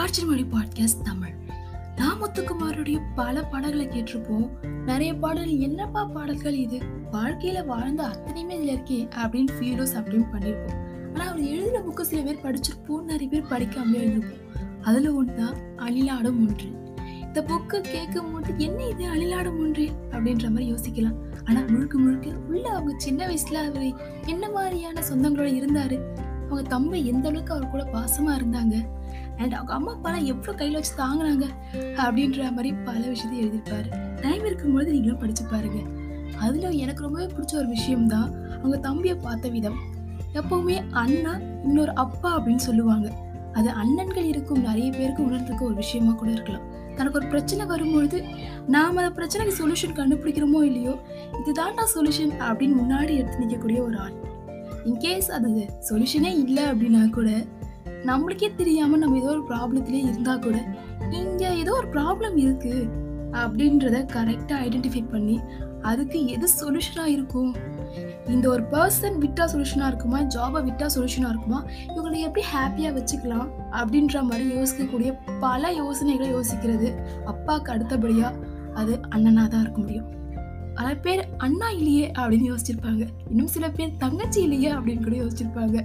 காட்சி மொழி பாட்காஸ்ட் தமிழ். நான் முத்துக்குமாருடைய பல பாடல்களை கேட்டிருப்போம். நிறைய பாடல் என்னப்பா பாடல்கள் இது? வாழ்க்கையில வாழ்ந்த அத்தனையுமே இதில் இருக்கே அப்படின்னு ஃபீலோஸ் அப்படின்னு பண்ணியிருப்போம் ஆனா அவர் எழுதின புக்கு சில பேர் படிச்சிருப்போம் நிறைய பேர் படிக்காமலே எழுதிருப்போம் அதுல ஒண்ணுதான் அழிலாடும் ஒன்று. இந்த புக்கு கேட்கும் போது என்ன இது அழிலாடும் ஒன்று? அப்படின்ற மாதிரி யோசிக்கலாம். ஆனா முழுக்க முழுக்க உள்ள அவங்க சின்ன வயசுல அவர் என்ன மாதிரியான சொந்தங்களோட இருந்தாரு? அவங்க தம்பி எந்த அளவுக்கு அவர் கூட பாசமா இருந்தாங்க? அண்ட் அவங்க அம்மா அப்பாலாம் எவ்வளோ கையில் வச்சு தாங்கினாங்க அப்படின்ற மாதிரி பல விஷயத்தை எழுதியிருப்பாரு. டைம் இருக்கும்போது நீங்களும் படித்து பாருங்க. அதில் எனக்கு ரொம்பவே பிடிச்ச ஒரு விஷயம் தான் அவங்க தம்பியை பார்த்த விதம். எப்பவுமே அண்ணா இன்னொரு அப்பா அப்படின்னு சொல்லுவாங்க. அது அண்ணன்கள் இருக்கும் நிறைய பேருக்கு உணர்றதுக்கு ஒரு விஷயமா கூட இருக்கலாம். தனக்கு ஒரு பிரச்சனை வரும்பொழுது நாம் அந்த பிரச்சனைக்கு சொல்யூஷன் கண்டுபிடிக்கிறோமோ இல்லையோ இதுதான்டா சொல்யூஷன் அப்படின்னு முன்னாடி எடுத்து நிற்கக்கூடிய ஒரு ஆள். இன்கேஸ் அது சொல்யூஷனே இல்லை அப்படின்னா கூட நம்மளுக்கே தெரியாம நம்ம ஏதோ ஒரு ப்ராப்ளத்திலே இருந்தா கூட இங்க ஏதோ ஒரு ப்ராப்ளம் இருக்கு அப்படின்றத கரெக்டா ஐடென்டிஃபை பண்ணி அதுக்கு எது சொல்யூஷனா இருக்கும்? இந்த ஒரு பர்சன் விட்டா சொல்யூஷனா இருக்குமா? ஜாபை விட்டா சொல்யூஷனா இருக்குமா? இவங்களை எப்படி ஹாப்பியா வச்சுக்கலாம்? அப்படின்ற மாதிரி யோசிக்கக்கூடிய பல யோசனைகளை யோசிக்கிறது அப்பாவுக்கு அடுத்தபடியா அது அண்ணனா தான் இருக்க முடியும். பல பேர் அண்ணா இல்லையே அப்படின்னு யோசிச்சிருப்பாங்க. இன்னும் சில பேர் தங்கச்சி இல்லையே அப்படின்னு கூட யோசிச்சிருப்பாங்க.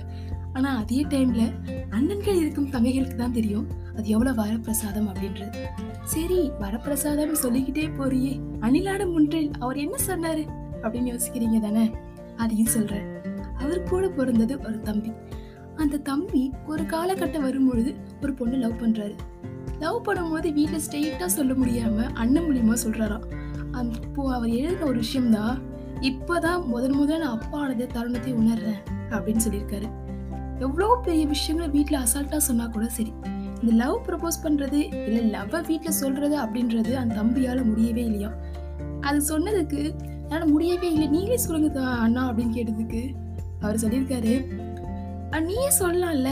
ஆனால் அதே டைமில் அண்ணன்கள் இருக்கும் தங்கைகளுக்கு தான் தெரியும். அது எவ்வளவு வரப்பிரசாதம் அப்படின்றது. சரி வரப்பிரசாதம் சொல்லிக்கிட்டே போறியே. அணிலாட முன்றில் அவர் என்ன சொன்னாரு? அப்படின்னு யோசிக்கிறீங்க தானே? அதையும் சொல்றேன். அவர் கூட பிறந்தது ஒரு தம்பி. அந்த தம்பி ஒரு காலகட்டம் வரும்பொழுது ஒரு பொண்ணு லவ் பண்றாரு. லவ் பண்ணும்போது வீட்டுல ஸ்ட்ரெயிட்டா சொல்ல முடியாம அண்ணன் மூலியமா சொல்றாராம். அப்போ அவர் எழுதின ஒரு விஷயம்தான் இப்பதான் முதன் முதல் நான் அப்பாவோட தருணத்தை உணர்றேன் அப்படின்னு சொல்லியிருக்காரு. எவ்வளோ பெரிய விஷயங்களை வீட்டில் அசால்ட்டாக சொன்னால் கூட சரி. இந்த லவ் ப்ரப்போஸ் பண்ணுறது இல்லை லவ்வை வீட்டில் சொல்கிறது அப்படின்றது அந்த தம்பியால் முடியவே இல்லையா? அது சொன்னதுக்கு என்னால் முடியவே இல்லை. நீங்களே சொல்லுங்க தான் அண்ணா அப்படின்னு கேட்டதுக்கு அவர் சொல்லியிருக்காரு. நீயே சொல்லலாம்ல.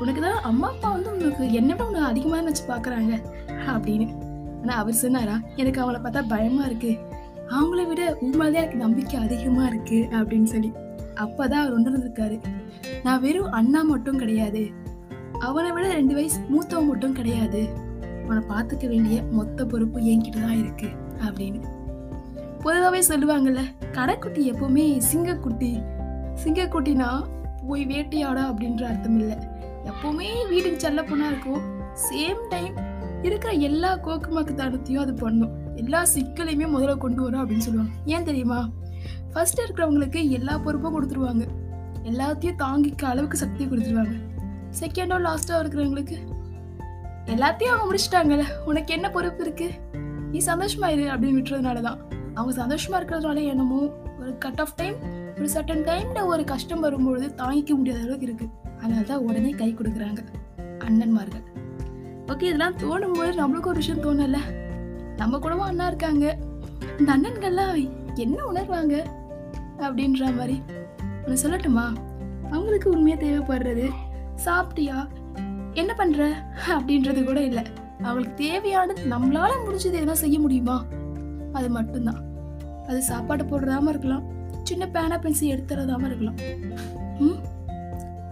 உனக்கு தான் அம்மா அப்பா வந்து உனக்கு என்ன விட உனக்கு அதிகமாக வச்சு பார்க்குறாங்க அப்படின்னு. ஆனால் அவர் சொன்னாரா எனக்கு அவளை பார்த்தா பயமாக இருக்குது அவங்கள விட உண்மையிலே எனக்கு நம்பிக்கை அதிகமாக இருக்குது அப்படின்னு சொல்லி. அப்பதான் அவர் உணர்ந்திருக்காரு. நான் வெறும் அண்ணா மட்டும் கிடையாது. அவனை விட ரெண்டு வயசு மூத்தவன் மட்டும் கிடையாது. அவனை பார்த்துக்க வேண்டிய மொத்த பொறுப்பு என்கிட்ட தான் இருக்கு அப்படின்னு. பொதுவாகவே சொல்லுவாங்கல்ல கடைக்குட்டி எப்பவுமே சிங்கக்குட்டி. சிங்கக்குட்டினா போய் வேட்டையாட அப்படின்ற அர்த்தம் இல்லை. எப்பவுமே வீட்டுக்கு செல்ல பொண்ணா இருக்கும். சேம் டைம் இருக்கிற எல்லா கோக்குமாக்கு தனத்தையும் அது பண்ணும். எல்லா சிக்கலையுமே முதல்ல கொண்டு வரும் அப்படின்னு சொல்லுவாங்க. ஏன் தெரியுமா? ஃபர்ஸ்ட் இருக்கிறவங்களுக்கு எல்லா பொறுப்பும் கொடுத்துருவாங்க. எல்லாத்தையும் தாங்கிக்க அளவுக்கு சக்தி கொடுத்துருவாங்க. செகண்டோ லாஸ்டோ இருக்கிறவங்களுக்கு எல்லாத்தையும் அவங்க முடிச்சிட்டாங்கல்ல உனக்கு என்ன பொறுப்பு இருக்கு? நீ சந்தோஷமா இரு அப்படின்னு விட்டுறதுனால தான் அவங்க சந்தோஷமா இருக்கிறதுனால என்னமோ ஒரு கட் ஆஃப் டைம் ஒரு சட்டன் டைம்ல ஒரு கஷ்டம் வரும்பொழுது தாங்கிக்க முடியாத அளவுக்கு இருக்கு. அதனால தான் உடனே கை கொடுக்குறாங்க அண்ணன்மார்கள். ஓகே இதெல்லாம் தோணும் போது நம்மளுக்கு ஒரு விஷயம் தோணல நம்ம கூடவும் அண்ணா இருக்காங்க. இந்த அண்ணன்கள்லாம் என்ன உணர்வாங்க அப்படின்ற மாதிரி. ஒன்று சொல்லட்டுமா? அவங்களுக்கு உண்மையாக தேவைப்படுறது சாப்பிட்டியா என்ன பண்ணுற அப்படின்றது கூட இல்லை. அவங்களுக்கு தேவையானது நம்மளால முடிஞ்சது எதனா செய்ய முடியுமா? அது மட்டும்தான். அது சாப்பாடு போடுறதாம இருக்கலாம். சின்ன பேனா பென்சில் எடுத்துறதாம இருக்கலாம். ம்?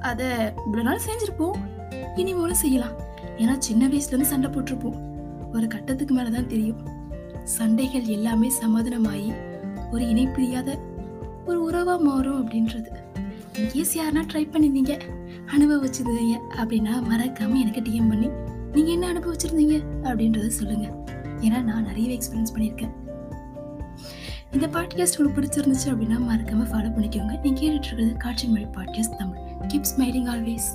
அதை இவ்வளோ நாள் செஞ்சிருப்போம். இனிமேலும் செய்யலாம். ஏன்னா சின்ன வயசுலேருந்து சண்டை போட்டிருப்போம். ஒரு கட்டத்துக்கு மேலே தான் தெரியும். சண்டைகள் எல்லாமே சமாதானமாகி ஒரு இணைப்பிரியாத ஒரு உறவா மாறும் அப்படின்றது. இன்கேஸ் யாருன்னா ட்ரை பண்ணிருந்தீங்க. அனுபவிச்சிருந்தீங்க அப்படின்னா மறக்காமல் எனக்கு டிஎம் பண்ணி நீங்கள் என்ன அனுபவிச்சிருந்தீங்க? அப்படின்றத சொல்லுங்கள் ஏன்னா நான் நிறையவே எக்ஸ்பீரியன்ஸ் பண்ணியிருக்கேன். இந்த பாட்காஸ்ட் உங்களுக்கு பிடிச்சிருந்துச்சு அப்படின்னா மறக்காமல் ஃபாலோ பண்ணிக்கோங்க. நீங்கள் கேட்டுட்ருக்கிறது காட்சி மொழி podcast Tamil. Keep smiling always